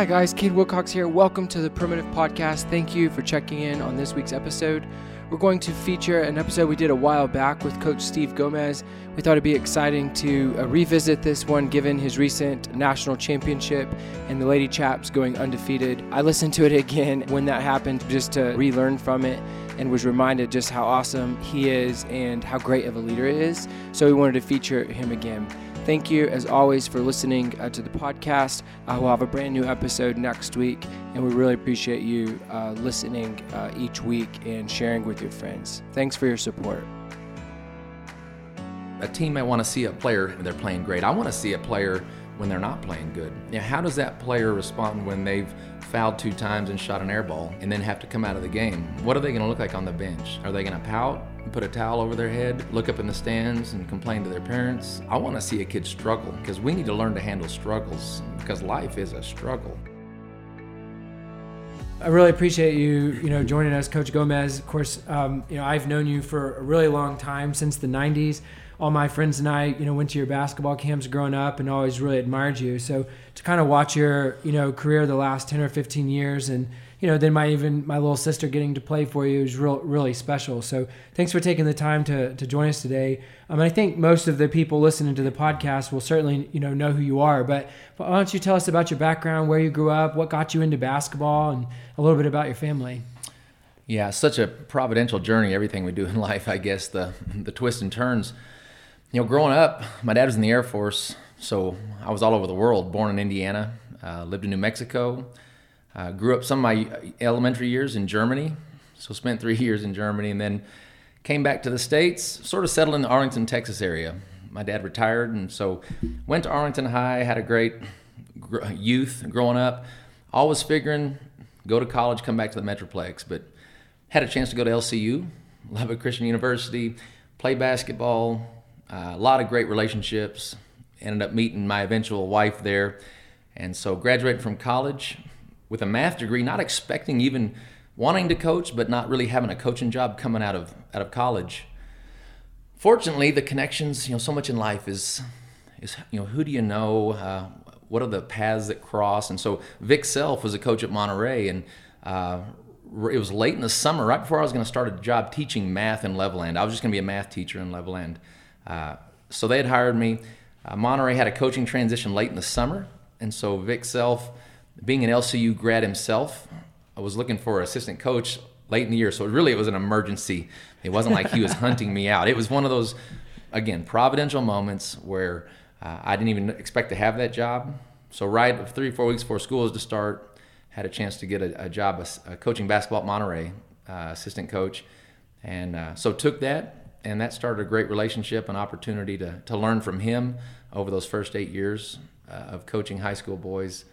Hi, guys. Cade Wilcox here. Welcome to the Primitive Podcast. Thank you for checking in on this week's episode. We're going to feature an episode we did a while back with Coach Steve Gomez. We thought it'd be exciting to uh, revisit this one given his recent national championship and the Lady Chaps going undefeated. I listened to it again when that happened just to relearn from it and was reminded just how awesome he is and how great of a leader he is. So we wanted to feature him again. Thank you, as always, for listening uh, to the podcast. Uh, we'll have a brand new episode next week, and we really appreciate you uh, listening uh, each week and sharing with your friends. Thanks for your support. A team may want to see a player when they're playing great. I want to see a player when they're not playing good. How does that player respond when they've fouled two times and shot an air ball and then have to come out of the game? What are they going to look like on the bench? Are they going to pout? Put a towel over their head, look up in the stands and complain to their parents. I want to see a kid struggle because we need to learn to handle struggles because life is a struggle. I really appreciate you, you know, joining us, Coach Gomez. Of course, um, you know, I've known you for a really long time, since the '90s. All my friends and I, you know, went to your basketball camps growing up, and always really admired you. So to kind of watch your, you know, career the last 10 or 15 years, and you know, then my even my little sister getting to play for you is real really special. So thanks for taking the time to to join us today. Um, I think most of the people listening to the podcast will certainly you know know who you are. But, why don't you tell us about your background, where you grew up, what got you into basketball, and a little bit about your family. Yeah, such a providential journey. Everything we do in life, I guess the the twists and turns. You know, growing up, my dad was in the Air Force, so I was all over the world. Born in Indiana, uh, lived in New Mexico. Uh, grew up some of my elementary years in Germany, so spent three years in Germany, and then came back to the states. Sort of settled in the Arlington, Texas area. My dad retired, and so went to Arlington High. Had a great youth growing up. Always figuring go to college, come back to the Metroplex, but had a chance to go to LCU, Lubbock Christian University, play basketball. Uh, a lot of great relationships. Ended up meeting my eventual wife there, and so graduated from college with a math degree, not expecting even wanting to coach, but not really having a coaching job coming out of out of college. Fortunately, the connections, you know, so much in life is is you know who do you know, uh, what are the paths that cross, and so Vic Self was a coach at Monterey, and uh, it was late in the summer, right before I was going to start a job teaching math in Levelland. I was just going to be a math teacher in Levelland. Uh, so they had hired me. Uh, Monterey had a coaching transition late in the summer, and so Vic Self being an LCU grad himself, I was looking for an assistant coach late in the year. So really, it was an emergency. It wasn't like he was hunting me out. It was one of those, again, providential moments where uh, I didn't even expect to have that job. So right three, four weeks before school was to start, had a chance to get a, a job a, a coaching basketball at Monterey, uh, assistant coach. And uh, so took that, and that started a great relationship, an opportunity to, to learn from him over those first eight years uh, of coaching high school boys.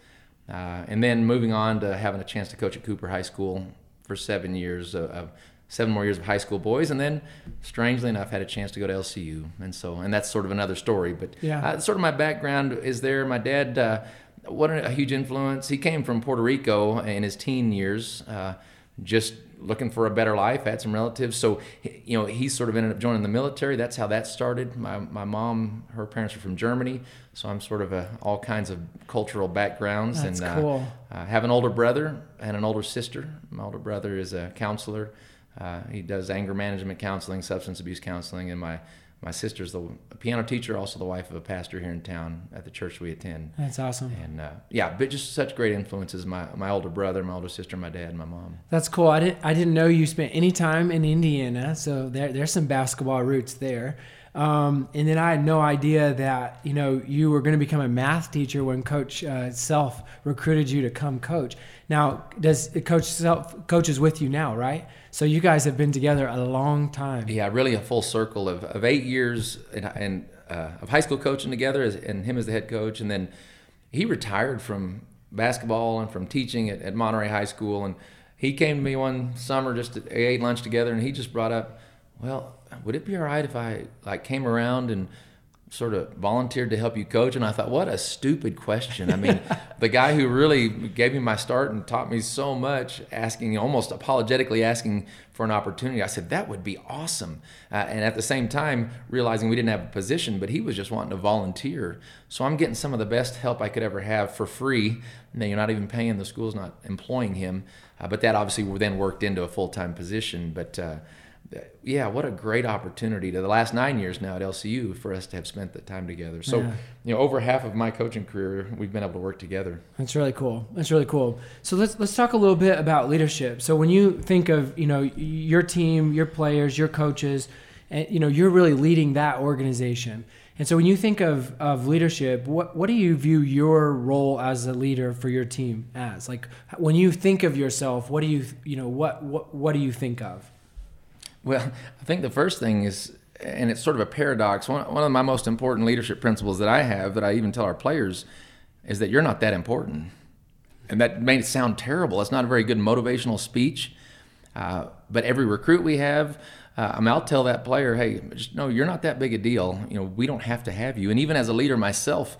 Uh, and then moving on to having a chance to coach at Cooper High School for seven years of, of, seven more years of high school boys, and then strangely enough, had a chance to go to LCU, and so and that's sort of another story. But yeah, uh, sort of my background is there. My dad, uh, what a huge influence. He came from Puerto Rico in his teen years, uh, just looking for a better life. Had some relatives, so you know he sort of ended up joining the military. That's how that started. My my mom, her parents are from Germany, so I'm sort of a, all kinds of cultural backgrounds. That's and uh. I have an older brother and an older sister. My older brother is a counselor. Uh, he does anger management counseling, substance abuse counseling, and my my sister's the piano teacher, also the wife of a pastor here in town at the church we attend. That's awesome. And uh, yeah, but just such great influences. My my older brother, my older sister, my dad, my mom. That's cool. I didn't I didn't know you spent any time in Indiana, so there there's some basketball roots there. Um, and then I had no idea that you know you were going to become a math teacher when Coach uh, Self recruited you to come coach. Now, does Coach Self coaches with you now, right? So you guys have been together a long time. Yeah, really a full circle of, of eight years and uh, of high school coaching together, as, and him as the head coach, and then he retired from basketball and from teaching at, at Monterey High School, and he came to me one summer just to, ate lunch together, and he just brought up, well, would it be all right if I like came around and sort of volunteered to help you coach and i thought what a stupid question. I mean the guy who really gave me my start and taught me so much asking almost apologetically asking for an opportunity i said that would be awesome. Uh, and at the same time realizing we didn't have a position but he was just wanting to volunteer. So i'm getting some of the best help i could ever have for free. And you're not even paying the school's not employing him. Uh, but that obviously then worked into a full-time position. But uh, yeah, what a great opportunity to the last nine years now at LCU for us to have spent that time together. So, yeah. you know, over half of my coaching career, we've been able to work together. That's really cool. That's really cool. So let's let's talk a little bit about leadership. So when you think of you know your team, your players, your coaches, and you know you're really leading that organization. And so when you think of, of leadership, what, what do you view your role as a leader for your team as? Like when you think of yourself, what do you, you know, what, what, what do you think of? Well, I think the first thing is, and it's sort of a paradox, one, one of my most important leadership principles that I have, that I even tell our players, is that you're not that important. And that may sound terrible. It's not a very good motivational speech. Uh, but every recruit we have, uh, I mean, I'll tell that player, hey, just no, you're not that big a deal. You know, we don't have to have you. And even as a leader myself,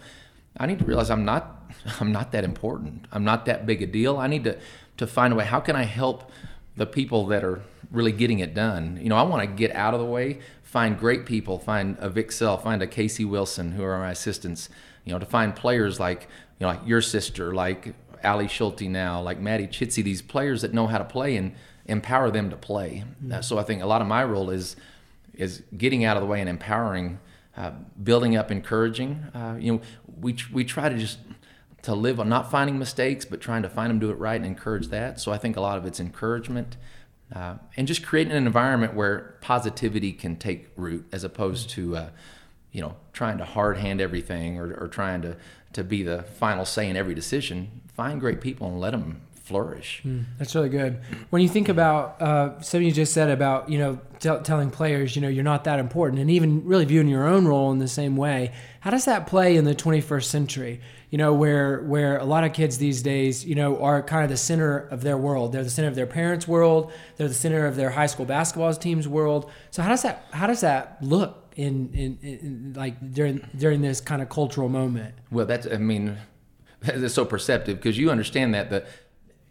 I need to realize I'm not, I'm not that important. I'm not that big a deal. I need to, to find a way. How can I help the people that are really getting it done. You know, I want to get out of the way, find great people, find a Vic Self, find a Casey Wilson, who are my assistants. You know, to find players like you know, like your sister, like Ali Schulte now, like Maddie Chitsey, these players that know how to play and empower them to play. Mm-hmm. So I think a lot of my role is is getting out of the way and empowering, uh, building up, encouraging. Uh, you know, we we try to just to live on not finding mistakes, but trying to find them, do it right, and encourage that. So I think a lot of it's encouragement uh, and just creating an environment where positivity can take root as opposed to, uh, you know, trying to hard hand everything or, or trying to, to be the final say in every decision. Find great people and let them flourish. Mm, that's really good. When you think about uh, something you just said about you know t- telling players you know you're not that important, and even really viewing your own role in the same way, how does that play in the 21st century? You know, where where a lot of kids these days, you know, are kind of the center of their world. They're the center of their parents' world. They're the center of their high school basketball team's world. So how does that how does that look in, in, in like during during this kind of cultural moment? Well, that's I mean, it's so perceptive because you understand that the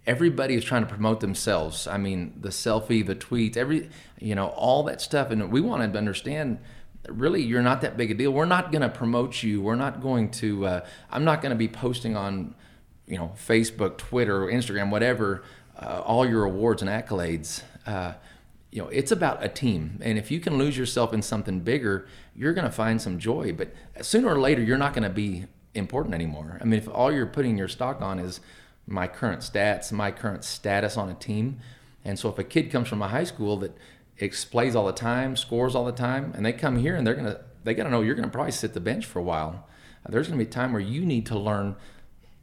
everybody is trying to promote themselves. I mean, the selfie, the tweets, every you know, all that stuff, and we want to understand. Really, you're not that big a deal. We're not going to promote you. We're not going to. Uh, I'm not going to be posting on, you know, Facebook, Twitter, Instagram, whatever, uh, all your awards and accolades. Uh, you know, it's about a team, and if you can lose yourself in something bigger, you're going to find some joy. But sooner or later, you're not going to be important anymore. I mean, if all you're putting your stock on is my current stats, my current status on a team. And so if a kid comes from a high school that plays all the time, scores all the time, and they come here and they're gonna they gotta know you're gonna probably sit the bench for a while. There's gonna be a time where you need to learn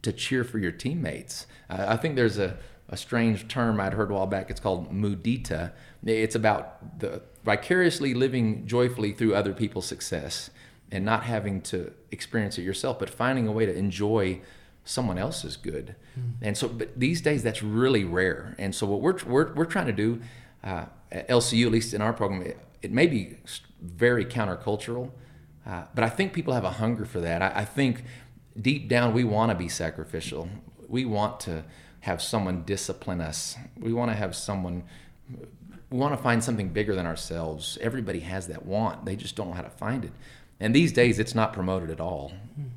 to cheer for your teammates. Uh, I think there's a, a strange term I'd heard a while back. It's called mudita. It's about the vicariously living joyfully through other people's success and not having to experience it yourself, but finding a way to enjoy someone else's good. Mm. And so, but these days that's really rare. And so, what we're we're, we're trying to do uh, LCU, at least in our program, it, it may be very countercultural, uh, but I think people have a hunger for that. I, I think deep down we want to be sacrificial. We want to have someone discipline us. We want to have someone. We want to find something bigger than ourselves. Everybody has that want. They just don't know how to find it. And these days, it's not promoted at all.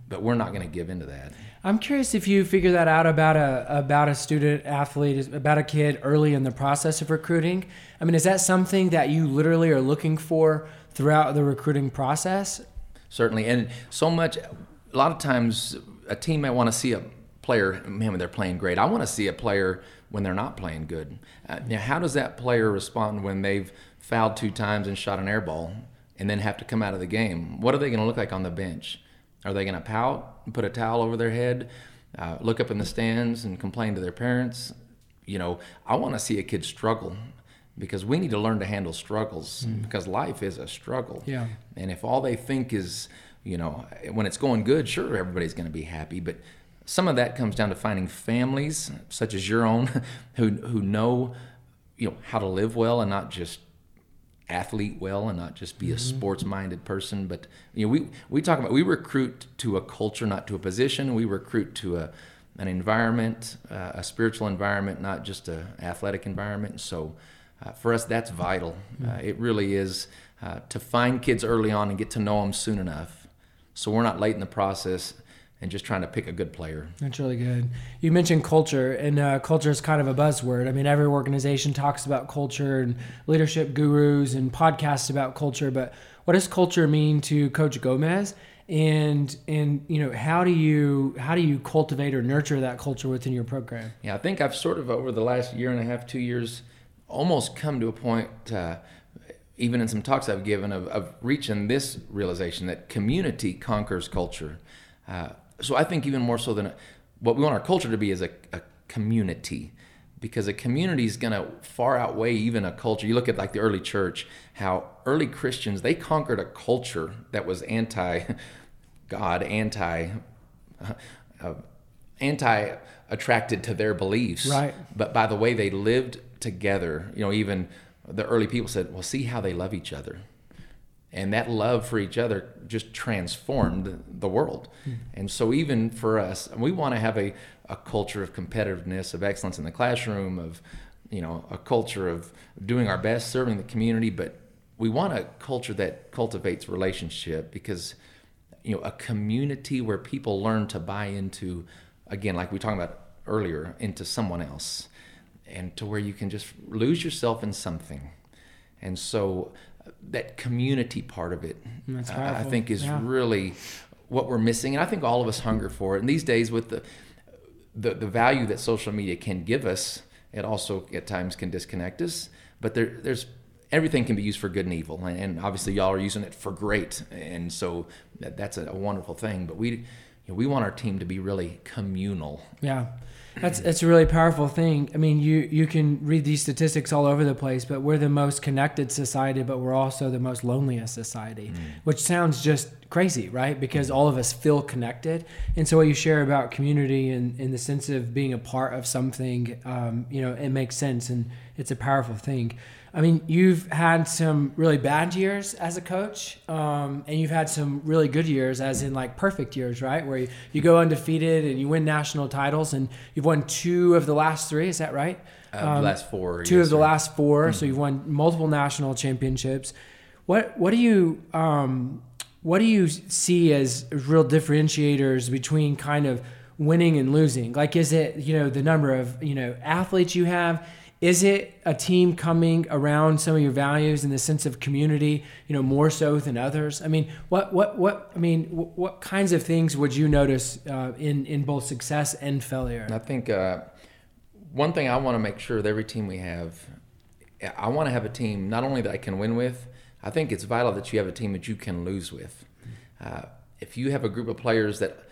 But we're not going to give into that. I'm curious if you figure that out about a about a student athlete, about a kid early in the process of recruiting. I mean, is that something that you literally are looking for throughout the recruiting process? Certainly, and so much. A lot of times, a team might want to see a player, man, when they're playing great. I want to see a player when they're not playing good. Uh, now, how does that player respond when they've fouled two times and shot an air ball and then have to come out of the game? What are they going to look like on the bench? Are they going to pout and put a towel over their head, uh, look up in the stands and complain to their parents? You know, I want to see a kid struggle because we need to learn to handle struggles mm. because life is a struggle. Yeah. And if all they think is, you know, when it's going good, sure, everybody's going to be happy, but some of that comes down to finding families such as your own who who know, you know, how to live well and not just athlete well and not just be a sports minded person. But you know, we we talk about we recruit to a culture, not to a position. We recruit to a an environment, uh, a spiritual environment, not just a athletic environment. So uh, for us, that's vital. Uh, it really is uh, to find kids early on and get to know them soon enough, so we're not late in the process and just trying to pick a good player. That's really good. You mentioned culture, and uh, culture is kind of a buzzword. I mean, every organization talks about culture and leadership gurus and podcasts about culture, but what does culture mean to Coach Gomez? And and you know how do you how do you cultivate or nurture that culture within your program? Yeah, I think I've sort of over the last year and a half, two years, almost come to a point. Uh, even in some talks I've given of, of reaching this realization that community conquers culture. Uh, so I think even more so than what we want our culture to be is a, a community because a community is going to far outweigh even a culture. You look at like the early church, how early Christians they conquered a culture that was anti God, anti uh, anti attracted to their beliefs. Right. But by the way they lived together, you know, even the early people said, "Well, see how they love each other." And that love for each other just transformed the world. Mm. And so even for us, we want to have a, a culture of competitiveness, of excellence in the classroom, of you know a culture of doing our best, serving the community, but we want a culture that cultivates relationship because you know a community where people learn to buy into again like we talked about earlier into someone else and to where you can just lose yourself in something and so that community part of it, I think, is yeah. really what we're missing. And I think all of us hunger for it. And these days, with the, the, the value that social media can give us, it also at times can disconnect us. But there, there's everything can be used for good and evil, and, obviously y'all are using it for great, and so that, that's a, a wonderful thing. But we, you know, we want our team to be really communal. Yeah. That's that's a really powerful thing. I mean, you you can read these statistics all over the place, but we're the most connected society, but we're also the most loneliest society, mm. which sounds just crazy, right? Because all of us feel connected, and so what you share about community and in the sense of being a part of something, um, you know, it makes sense and it's a powerful thing. I mean, you've had some really bad years as a coach, um, and you've had some really good years, as in like perfect years, right? Where you, you go undefeated and you win national titles, and you've won two of the last three. Is that right? Uh, um, the last four. Two yes, of the last 4 mm-hmm. So you've won multiple national championships. What What do you um, What do you see as real differentiators between kind of winning and losing? Like, is it you know the number of you know athletes you have? Is it a team coming around some of your values in the sense of community, you know, more so than others? I mean, what, what, what, I mean, what, what kinds of things would you notice uh, in, in both success and failure? I think uh, one thing I want to make sure with every team we have, I want to have a team not only that I can win with, I think it's vital that you have a team that you can lose with. Uh, if you have a group of players that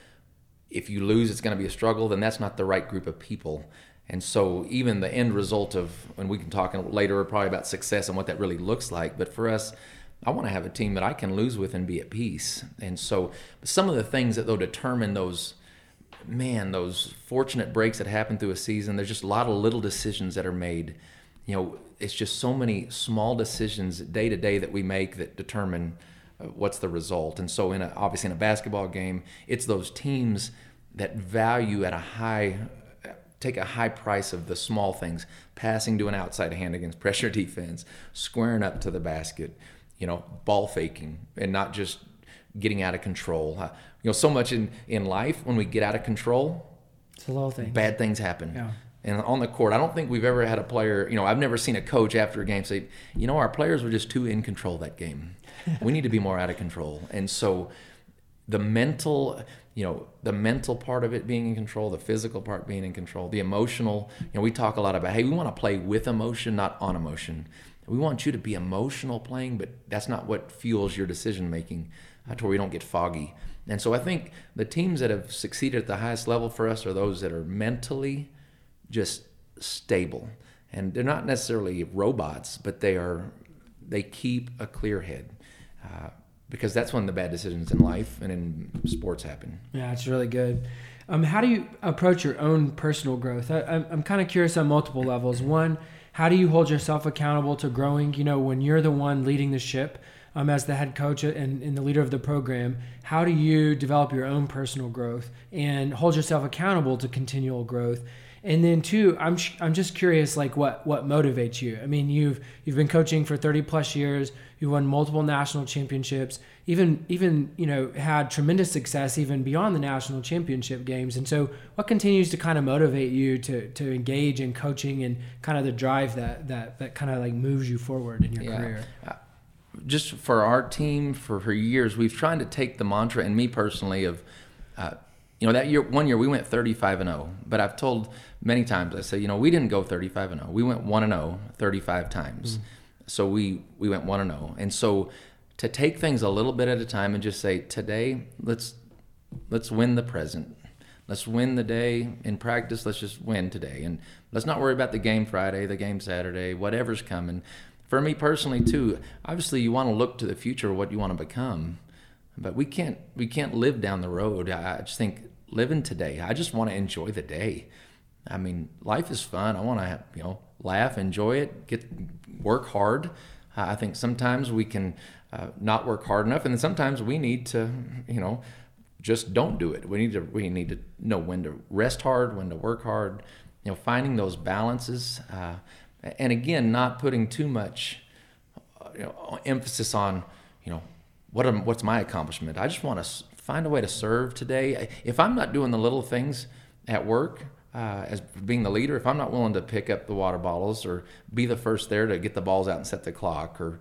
if you lose, it's going to be a struggle, then that's not the right group of people. And so, even the end result of, and we can talk later probably about success and what that really looks like. But for us, I want to have a team that I can lose with and be at peace. And so, some of the things that they'll determine those, man, those fortunate breaks that happen through a season. There's just a lot of little decisions that are made. You know, it's just so many small decisions day to day that we make that determine uh, what's the result. And so, in a, obviously in a basketball game, it's those teams that value at a high take a high price of the small things. Passing to an outside hand against pressure defense squaring up to the basket you know ball faking and not just getting out of control. Uh, you know so much in in life when we get out of control it's a little thing bad things happen. Yeah and on the court, I don't think we've ever had a player, you know, I've never seen a coach after a game say, you know, our players were just too in control that game. we need to be more out of control. And so the mental, you know the mental part of it being in control the physical part being in control the emotional you know we talk a lot about hey we want to play with emotion not on emotion we want you to be emotional playing but that's not what fuels your decision making that's where we don't get foggy and so i think the teams that have succeeded at the highest level for us are those that are mentally just stable and they're not necessarily robots but they are they keep a clear head uh, because that's when the bad decisions in life and in sports happen. Yeah, it's really good. Um, how do you approach your own personal growth? I, am I'm kind of curious on multiple levels. One, how do you hold yourself accountable to growing? You know, when you're the one leading the ship um, as the head coach and, and the leader of the program, how do you develop your own personal growth and hold yourself accountable to continual growth? And then two, I'm I'm just curious, like what what motivates you? I mean, you've you've been coaching for 30 plus years. You've won multiple national championships. Even even you know had tremendous success even beyond the national championship games. And so, what continues to kind of motivate you to to engage in coaching and kind of the drive that that that kind of like moves you forward in your yeah. career? Uh, just for our team, for for years, we've tried to take the mantra, and me personally, of uh, you know that year one year we went 35 and 0 but i've told many times i say you know we didn't go 35 and 0 we went 1 and 0 35 times. Mm-hmm. so we we went 1 and 0 and so to take things a little bit at a time and just say today let's let's win the present. Let's win the day in practice. Let's just win today. And let's not worry about the game friday the game saturday whatever's coming. For me personally too obviously you want to look to the future what you want to become but we can't we can't live down the road. I just think living today. I just want to enjoy the day. I mean, life is fun. I want to you know laugh, enjoy it, get work hard. I think sometimes we can uh, not work hard enough, and sometimes we need to you know just don't do it. We need to we need to know when to rest hard, when to work hard. You know, finding those balances, uh, and again, not putting too much uh, you know, emphasis on you know what am, what's my accomplishment? I just want to find a way to serve today. If I'm not doing the little things at work, uh, as being the leader, if I'm not willing to pick up the water bottles or be the first there to get the balls out and set the clock or,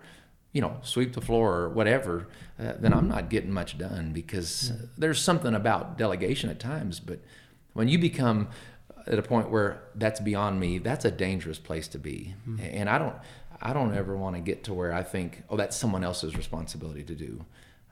you know, sweep the floor or whatever, uh, then I'm not getting much done because mm-hmm. there's something about delegation at times. But when you become at a point where that's beyond me, that's a dangerous place to be. Mm-hmm. And I don't, I don't ever want to get to where I think, oh, that's someone else's responsibility to do.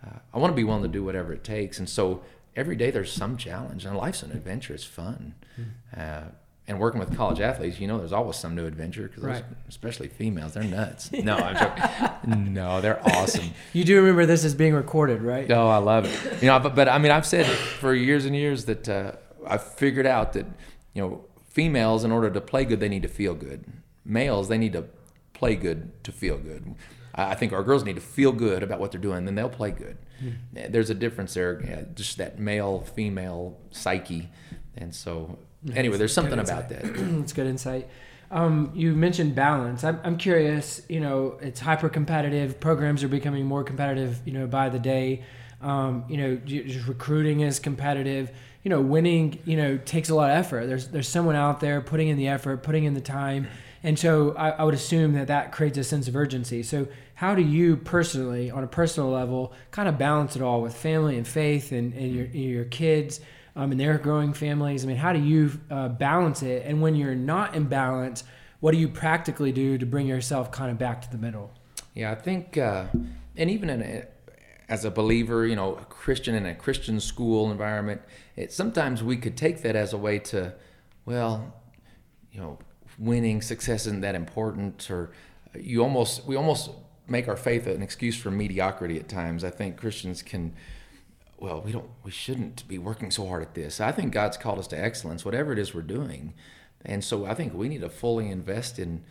Uh, I want to be willing to do whatever it takes. And so every day there's some challenge, and life's an adventure. It's fun. Mm-hmm. Uh, and working with college athletes, you know, there's always some new adventure because right. especially females, they're nuts. No, I'm joking. no, they're awesome. You do remember this is being recorded, right? Oh, I love it. You know, but, but I mean, I've said for years and years that uh, I've figured out that you know, females in order to play good, they need to feel good. Males, they need to play good to feel good. I think our girls need to feel good about what they're doing, then they'll play good. Mm-hmm. There's a difference there, just that male female psyche, and so anyway, there's something about that. It's good insight. Um, you mentioned balance. I'm, I'm curious. You know, it's hyper competitive. Programs are becoming more competitive. You know, by the day. Um, you know, just recruiting is competitive. You know, winning. You know, takes a lot of effort. There's there's someone out there putting in the effort, putting in the time and so I, I, would assume that that creates a sense of urgency. So how do you personally, on a personal level, kind of balance it all with family and faith and, and your, your kids um, and their growing families? I mean, how do you uh, balance it? And when you're not in balance, what do you practically do to bring yourself kind of back to the middle? Yeah, I think, uh, and even in a, as a believer, you know, a Christian in a Christian school environment, it, sometimes we could take that as a way to, well, you know, winning success isn't that important or uh, you almost we almost make our faith an excuse for mediocrity at times. I think christians can well we don't we shouldn't be working so hard at this. I think god's called us to excellence whatever it is we're doing. And so i think we need to fully invest in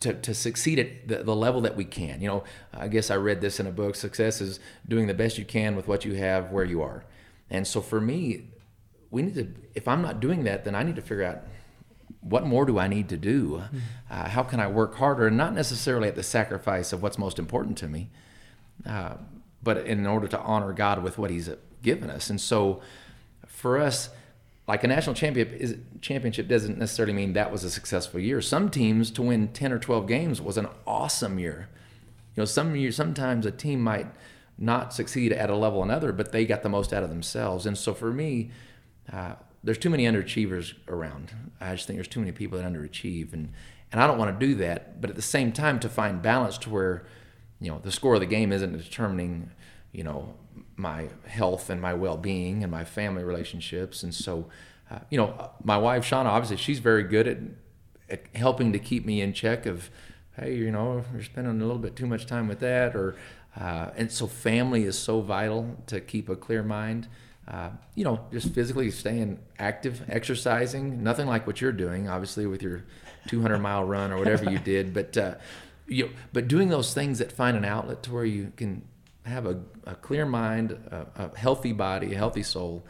to, to succeed at the, the level that we can. You know i guess i read this in a book success is doing the best you can with what you have where you are. And so for me we need to if i'm not doing that then i need to figure out what more do I need to do? Mm-hmm. Uh, how can I work harder? And not necessarily at the sacrifice of what's most important to me, uh, but in order to honor God with what He's given us. And so for us, like a national championship, championship doesn't necessarily mean that was a successful year. Some teams to win 10 or 12 games was an awesome year. You know, some years, sometimes a team might not succeed at a level another, but they got the most out of themselves. And so for me, uh, there's too many underachievers around. I just think there's too many people that underachieve, and and I don't want to do that. But at the same time, to find balance to where, you know, the score of the game isn't determining, you know, my health and my well-being and my family relationships. And so, uh, you know, my wife Shauna, obviously, she's very good at at helping to keep me in check. Of, hey, you know, you're spending a little bit too much time with that, or uh, and so family is so vital to keep a clear mind. Uh, you know, just physically staying active, exercising, nothing like what you're doing, obviously, with your 200 mile run or whatever you did, but, uh, you know, but doing those things that find an outlet to where you can have a, a clear mind, a, a, healthy body, a healthy soul.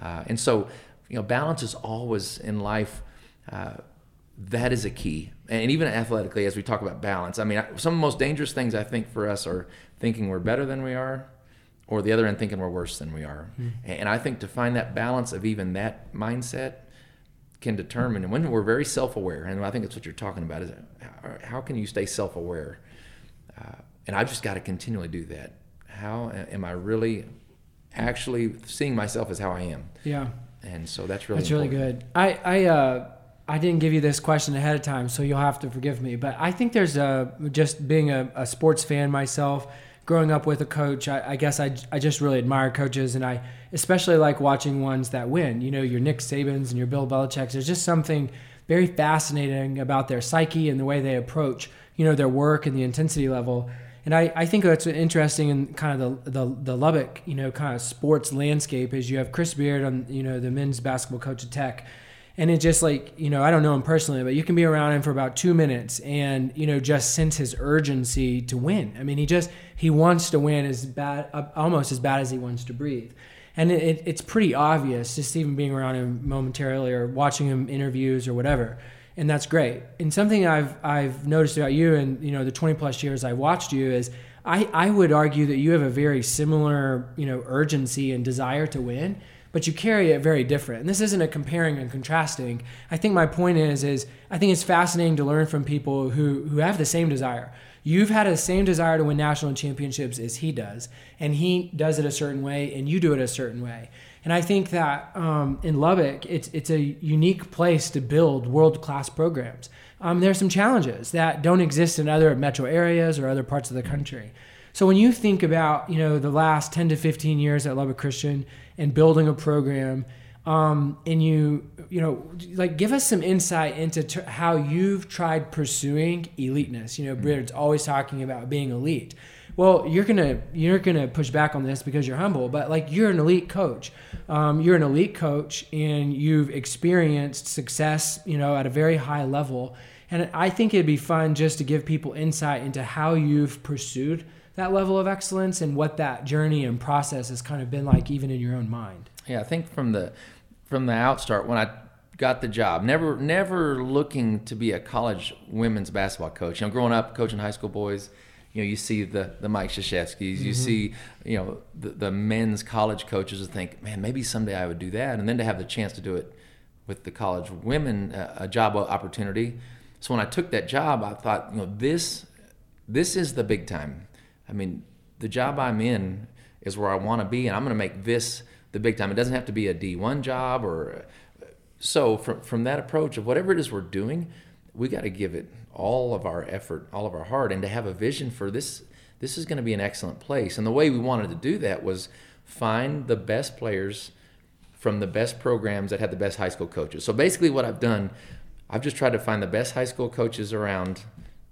Uh, and so, you know, balance is always in life. Uh, that is a key. And even athletically, as we talk about balance, I mean, some of the most dangerous things I think for us are thinking we're better than we are, or the other end thinking we're worse than we are. Mm-hmm. And I think to find that balance of even that mindset can determine, and when we're very self-aware, and I think that's what you're talking about, is how can you stay self-aware? Uh, and I've just got to continually do that. How am I really actually seeing myself as how I am? Yeah. And so that's really that's important. really good. I I uh, I didn't give you this question ahead of time, so you'll have to forgive me. But I think there's a just being a, a sports fan myself growing up with a coach, I, I, guess I, I just really admire coaches, and I especially like watching ones that win. You know, your Nick Sabans and your Bill Belichick's. There's just something very fascinating about their psyche and the way they approach, you know, their work and the intensity level. And I, I think that's interesting in kind of the, the, the Lubbock, you know, kind of sports landscape is you have Chris Beard on, you know, the men's basketball coach at Tech and it just like you know i don't know him personally but you can be around him for about two minutes and you know just sense his urgency to win. I mean he just he wants to win as bad almost as bad as he wants to breathe. And it, it's pretty obvious just even being around him momentarily or watching him interviews or whatever. And that's great. And something i've i've noticed about you and you know the 20 plus years i watched you is I, I would argue that you have a very similar you know urgency and desire to win but you carry it very different. And this isn't a comparing and contrasting. I think my point is is I think it's fascinating to learn from people who who have the same desire. You've had the same desire to win national championships as he does, and he does it a certain way, and you do it a certain way. And I think that um, in Lubbock, it's it's a unique place to build world class programs. Um, there are some challenges that don't exist in other metro areas or other parts of the country. So when you think about you know the last 10 to 15 years at Lubbock Christian and building a program, um, and you you know like give us some insight into t- how you've tried pursuing eliteness. You know, Britt's always talking about being elite. Well, you're gonna you're gonna push back on this because you're humble, but like you're an elite coach. Um, you're an elite coach, and you've experienced success, you know, at a very high level. And I think it'd be fun just to give people insight into how you've pursued that level of excellence and what that journey and process has kind of been like even in your own mind? Yeah i think from the from the outstart when i got the job never never looking to be a college women's basketball coach. You know growing up coaching high school boys you know you see the the mike Krzyzewskis, mm-hmm. you see you know the, the men's college coaches and think man maybe someday i would do that. And then to have the chance to do it with the college women uh, a job opportunity. So when i took that job i thought you know this this is the big time I mean, the job I'm in is where I want to be, and I'm going to make this the big time. It doesn't have to be a D1 job or so. From from that approach of whatever it is we're doing, we got to give it all of our effort, all of our heart, and to have a vision for this. This is going to be an excellent place, and the way we wanted to do that was find the best players from the best programs that had the best high school coaches. So basically, what I've done, I've just tried to find the best high school coaches around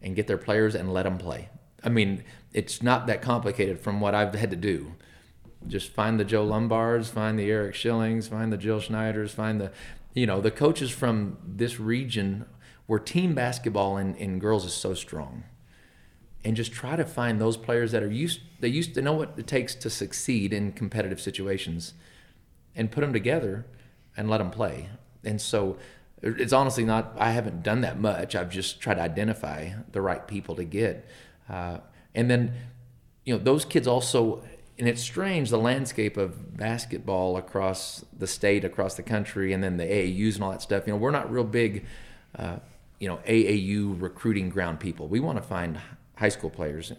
and get their players and let them play. I mean, it's not that complicated from what I've had to do. Just find the Joe Lombards, find the Eric Schillings, find the Jill Schneiders, find the, you know, the coaches from this region where team basketball in, in girls is so strong. And just try to find those players that are used, they used to know what it takes to succeed in competitive situations and put them together and let them play. And so it's honestly not, I haven't done that much. I've just tried to identify the right people to get. Uh, and then, you know, those kids also, and it's strange the landscape of basketball across the state, across the country, and then the AAUs and all that stuff. You know, we're not real big, uh, you know, AAU recruiting ground people. We want to find high school players.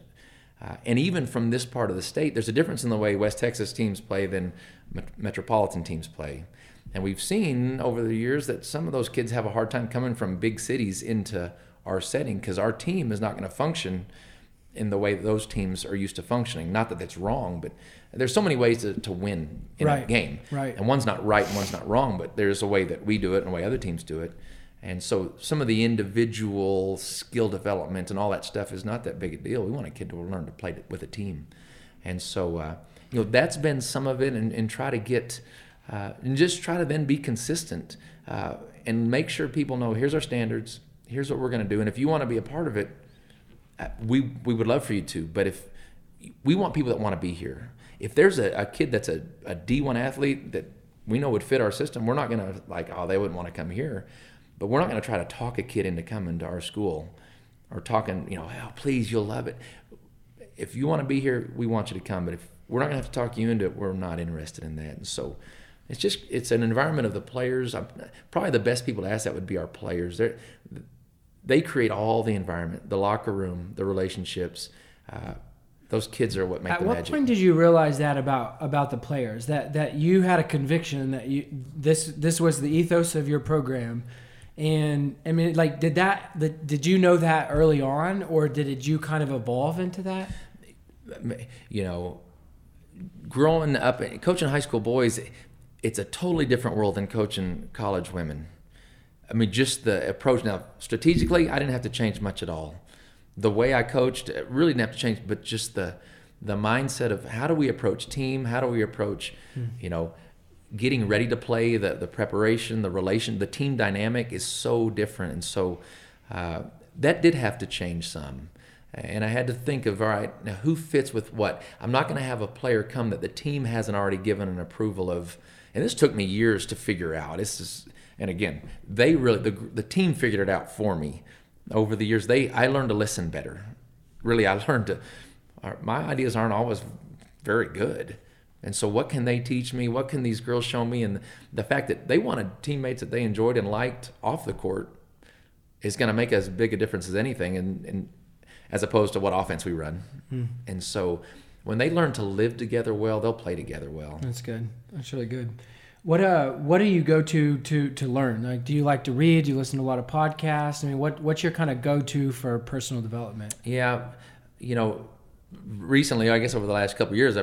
Uh, and even from this part of the state, there's a difference in the way West Texas teams play than met- metropolitan teams play. And we've seen over the years that some of those kids have a hard time coming from big cities into our setting because our team is not going to function in the way those teams are used to functioning. Not that that's wrong, but there's so many ways to, to win in right. a game. Right. And one's not right and one's not wrong, but there's a way that we do it and a way other teams do it. And so some of the individual skill development and all that stuff is not that big a deal. We want a kid to learn to play with a team. And so, uh, you know that's been some of it, and, and try to get uh, and just try to then be consistent uh, and make sure people know here's our standards, here's what we're going to do, and if you want to be a part of it, Uh, we we would love for you to. But if we want people that want to be here, if there's a, a kid that's a, a D1 athlete that we know would fit our system, we're not going to like oh they wouldn't want to come here, but we're not going to try to talk a kid into coming to our school or talking you know oh please you'll love it. If you want to be here, we want you to come. But if we're not going to have to talk you into it, we're not interested in that. And so it's just it's an environment of the players. I'm, probably the best people to ask that would be our players. They they create all the environment, the locker room, the relationships. Uh, those kids are what make At the what magic. point did you realize that about about the players that that you had a conviction that you this this was the ethos of your program, and I mean like did that the, did you know that early on or did you kind of evolve into that? You know, growing up, coaching high school boys, it's a totally different world than coaching college women. I mean, just the approach. Now, strategically, I didn't have to change much at all. The way I coached really didn't have to change, but just the the mindset of how do we approach team? How do we approach, hmm. you know, getting ready to play? The the preparation, the relation, the team dynamic is so different, and so uh, that did have to change some. And I had to think of all right, now who fits with what? I'm not going to have a player come that the team hasn't already given an approval of and this took me years to figure out. This is, and again, they really the the team figured it out for me over the years. They I learned to listen better. Really, I learned to. My ideas aren't always very good. And so, what can they teach me? What can these girls show me? And the fact that they wanted teammates that they enjoyed and liked off the court is going to make as big a difference as anything, and, and as opposed to what offense we run. Mm. And so, when they learn to live together well, they'll play together well. That's good. That's really good. What uh what do you go to to to learn? Like do you like to read? Do you listen to a lot of podcasts? I mean, what what's your kind of go-to for personal development? Yeah, you know, recently, I guess over the last couple years,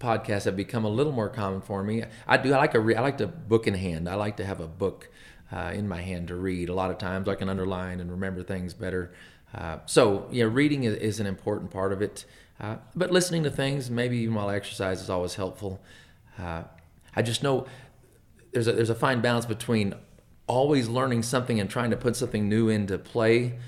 podcasts have become a little more common for me. I do I like a re- I like to book in hand. I like to have a book uh, in my hand to read. A lot of times I can underline and remember things better. Uh, so yeah, reading is, is, an important part of it. Uh, but listening to things, maybe even while I exercise, is always helpful. Uh, I just know there's a there's a fine balance between always learning something and trying to put something new into play,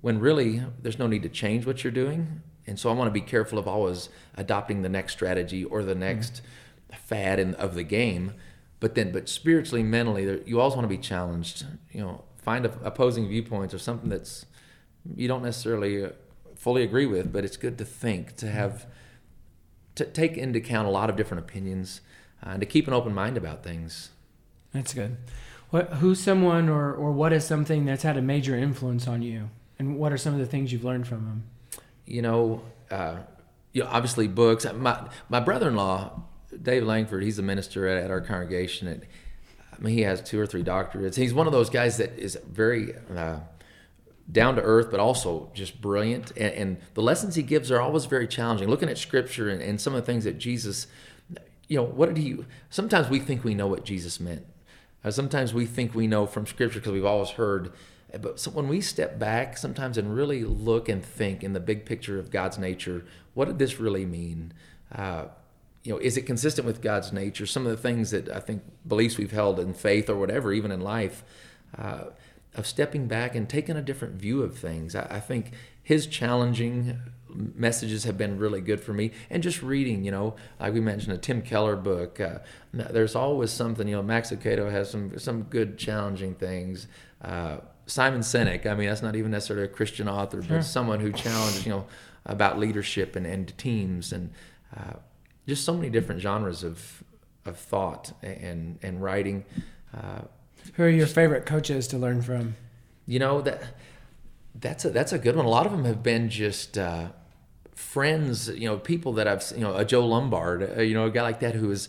when really there's no need to change what you're doing. And so I want to be careful of always adopting the next strategy or the next mm-hmm. fad in, of the game. But then, but spiritually, mentally, you always want to be challenged. You know, find a, opposing viewpoints or something that's you don't necessarily uh, fully agree with, but it's good to think, to have, to take into account a lot of different opinions, uh, and to keep an open mind about things. That's good. What, who's someone or, or what is something that's had a major influence on you? And what are some of the things you've learned from them? You know, uh, you know obviously books. My, my brother in law, Dave Langford, he's a minister at, at our congregation. And, I mean, he has two or three doctorates. He's one of those guys that is very uh, down to earth, but also just brilliant. And, and, the lessons he gives are always very challenging. Looking at scripture and, and, some of the things that Jesus, you know, what did he, sometimes we think we know what Jesus meant. Uh, sometimes we think we know from scripture because we've always heard. But so when we step back sometimes and really look and think in the big picture of God's nature, what did this really mean? Uh, you know, is it consistent with God's nature? Some of the things that I think beliefs we've held in faith or whatever, even in life, uh, of stepping back and taking a different view of things. I, I, think his challenging messages have been really good for me. And just reading, you know, like we mentioned, a Tim Keller book. Uh, there's always something, you know, Max Lucado has some some good challenging things. Uh, Simon Sinek, I mean, that's not even necessarily a Christian author, sure. but someone who challenges, you know, about leadership and, and teams and uh, just so many different genres of of thought and and writing. Uh, who are your favorite coaches to learn from? You know that that's a that's a good one. A lot of them have been just uh, friends. You know, people that I've you know a Joe Lombard. Uh, you know, a guy like that who is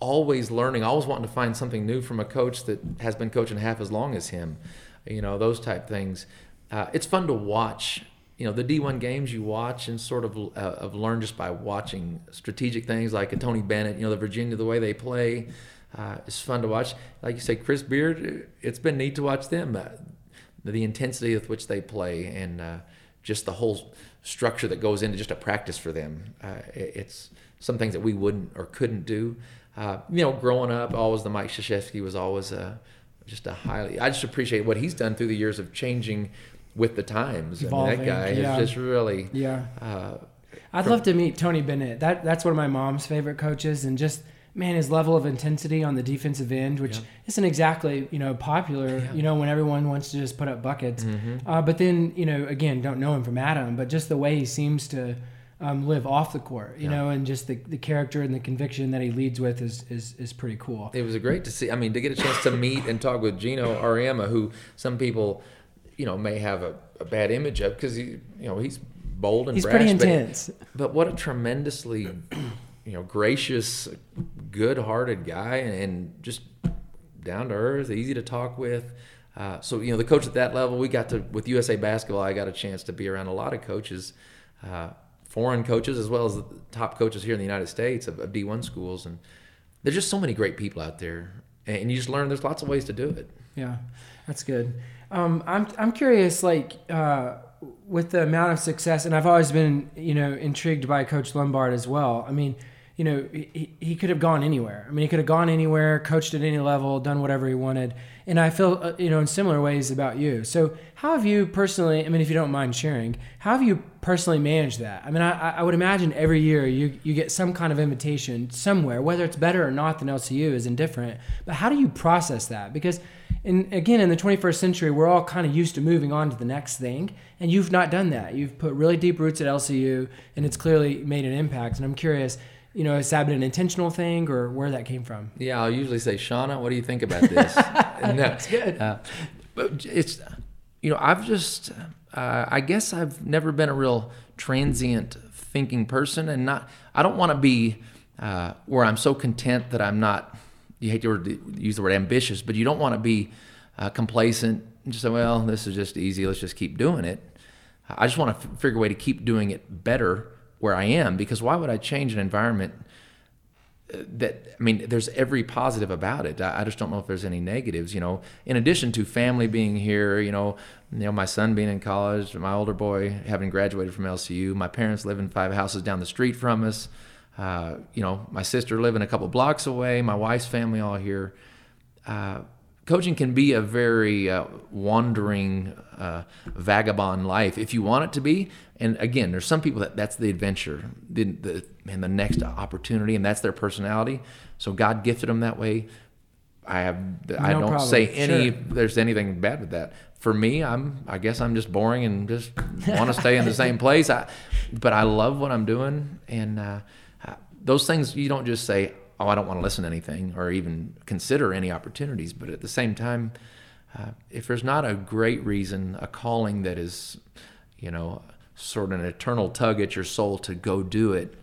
always learning, always wanting to find something new from a coach that has been coaching half as long as him. You know, those type things. Uh, it's fun to watch. You know, the D1 games you watch and sort of uh, of learn just by watching strategic things like a Tony Bennett. You know, the Virginia, the way they play uh, it's fun to watch. Like you say, Chris Beard, it's been neat to watch them. Uh, the intensity with which they play and uh, just the whole structure that goes into just a practice for them. Uh, it's some things that we wouldn't or couldn't do. Uh, you know, growing up, always the Mike Krzyzewski was always a, just a highly. I just appreciate what he's done through the years of changing with the times. Evolving, I mean, that guy yeah. is just really. Yeah. Uh, I'd love to meet Tony Bennett. That that's one of my mom's favorite coaches, and just man, his level of intensity on the defensive end, which Yeah. isn't exactly you know popular. Yeah. You know, when everyone wants to just put up buckets. mhm. Uh, but then you know, again, don't know him from Adam, but just the way he seems to um, live off the court, you Yeah. know, and just the, the character and the conviction that he leads with is is, is pretty cool. It was great to see. I mean, to get a chance to meet and talk with Gino Auriemma, who some people, you know, may have a, a bad image of because he, you know, he's bold and He's brash, pretty but- intense. But, what a tremendously, you know, gracious, good-hearted guy, and, and just down to earth, easy to talk with. Uh, so you know, the coach at that level, we got to with USA Basketball. I got a chance to be around a lot of coaches, uh, foreign coaches as well as top coaches here in the United States of, of D1 schools, and there's just so many great people out there, and you just learn there's lots of ways to do it. Yeah, that's good. Um, I'm I'm curious, like uh, with the amount of success, and I've always been, you know, intrigued by Coach Lombard as well. I mean, you know, he, he could have gone anywhere. I mean, he could have gone anywhere, coached at any level, done whatever he wanted. And I feel, uh, you know, in similar ways about you. So, how have you personally? I mean, if you don't mind sharing, how have you personally managed that? I mean, I, I would imagine every year you you get some kind of invitation somewhere, whether it's better or not than LCU is indifferent. But how do you process that? Because and again, in the 21st century, we're all kind of used to moving on to the next thing, and you've not done that. You've put really deep roots at LCU, and it's clearly made an impact. And I'm curious, you know, has that been an intentional thing, or where that came from? Yeah, I'll usually say, Shauna, what do you think about this? no, That's good. Uh, but it's, you know, I've just, uh, I guess I've never been a real transient thinking person, and not, I don't want to be uh, where I'm so content that I'm not. You hate to use the word ambitious, but you don't want to be uh, complacent and just say, well, this is just easy. Let's just keep doing it. I just want to f- figure a way to keep doing it better where I am because why would I change an environment that I mean, there's every positive about it. I, I just don't know if there's any negatives. You know, in addition to family being here, you know, you know, my son being in college, my older boy having graduated from LCU, my parents live in five houses down the street from us. Uh, you know, my sister living a couple blocks away, my wife's family all here. Uh, coaching can be a very uh, wandering, uh, vagabond life if you want it to be. And again, there's some people that that's the adventure, the, the and the next opportunity, and that's their personality. So God gifted them that way. I have I don't problem. say any Sure. there's anything bad with that. For me, I'm I guess I'm just boring and just want to stay in the same place. I, but I love what I'm doing, and uh, those things you don't just say, "Oh, I don't want to listen to anything," or even consider any opportunities. But at the same time, uh, if there's not a great reason, a calling that is, you know, sort of an eternal tug at your soul to go do it,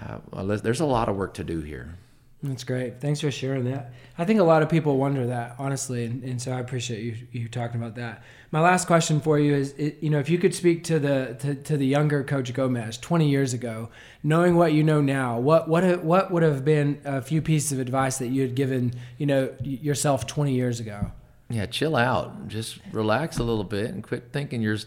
uh, there's a lot of work to do here. That's great. Thanks for sharing that. I think a lot of people wonder that, honestly, and, and so I appreciate you you talking about that. My last question for you is, you know, if you could speak to the to, to the younger Coach Gomez 20 years ago, knowing what you know now, what what what would have been a few pieces of advice that you had given, you know, yourself 20 years ago? Yeah, chill out. Just relax a little bit and quit thinking you're,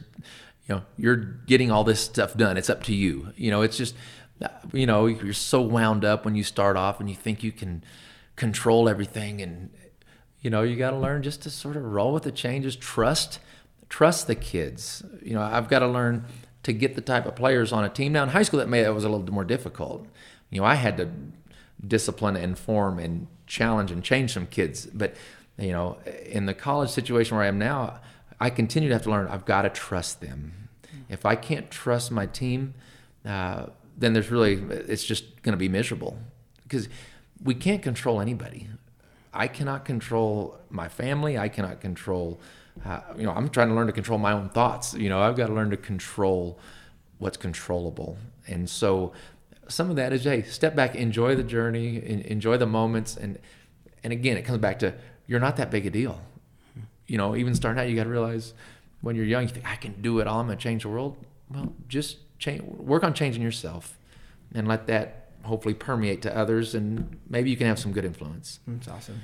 you know, you're getting all this stuff done. It's up to you. You know, it's just, uh, you know, you're so wound up when you start off and you think you can control everything, and you know, you got to learn just to sort of roll with the changes. Trust, trust the kids. You know, I've got to learn to get the type of players on a team. Now in high school, that may that was a little more difficult. You know, I had to discipline and form and challenge and change some kids, but you know, in the college situation where I am now, I continue to have to learn. I've got to trust them. If I can't trust my team, uh, then there's really it's just going to be miserable because we can't control anybody. I cannot control my family. I cannot control. Uh, you know, I'm trying to learn to control my own thoughts. You know, I've got to learn to control what's controllable, and so some of that is hey, step back, enjoy the journey, en- enjoy the moments, and and again, it comes back to you're not that big a deal. You know, even starting out, you got to realize when you're young, you think I can do it all. I'm gonna change the world. Well, just change, work on changing yourself, and let that hopefully permeate to others, and maybe you can have some good influence. That's awesome.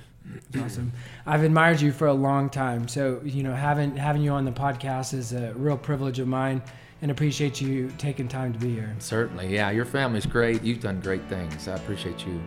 That's awesome. I've admired you for a long time. So, you know, having having you on the podcast is a real privilege of mine. and appreciate you taking time to be here. Certainly, yeah. Your family's great. You've done great things. I appreciate you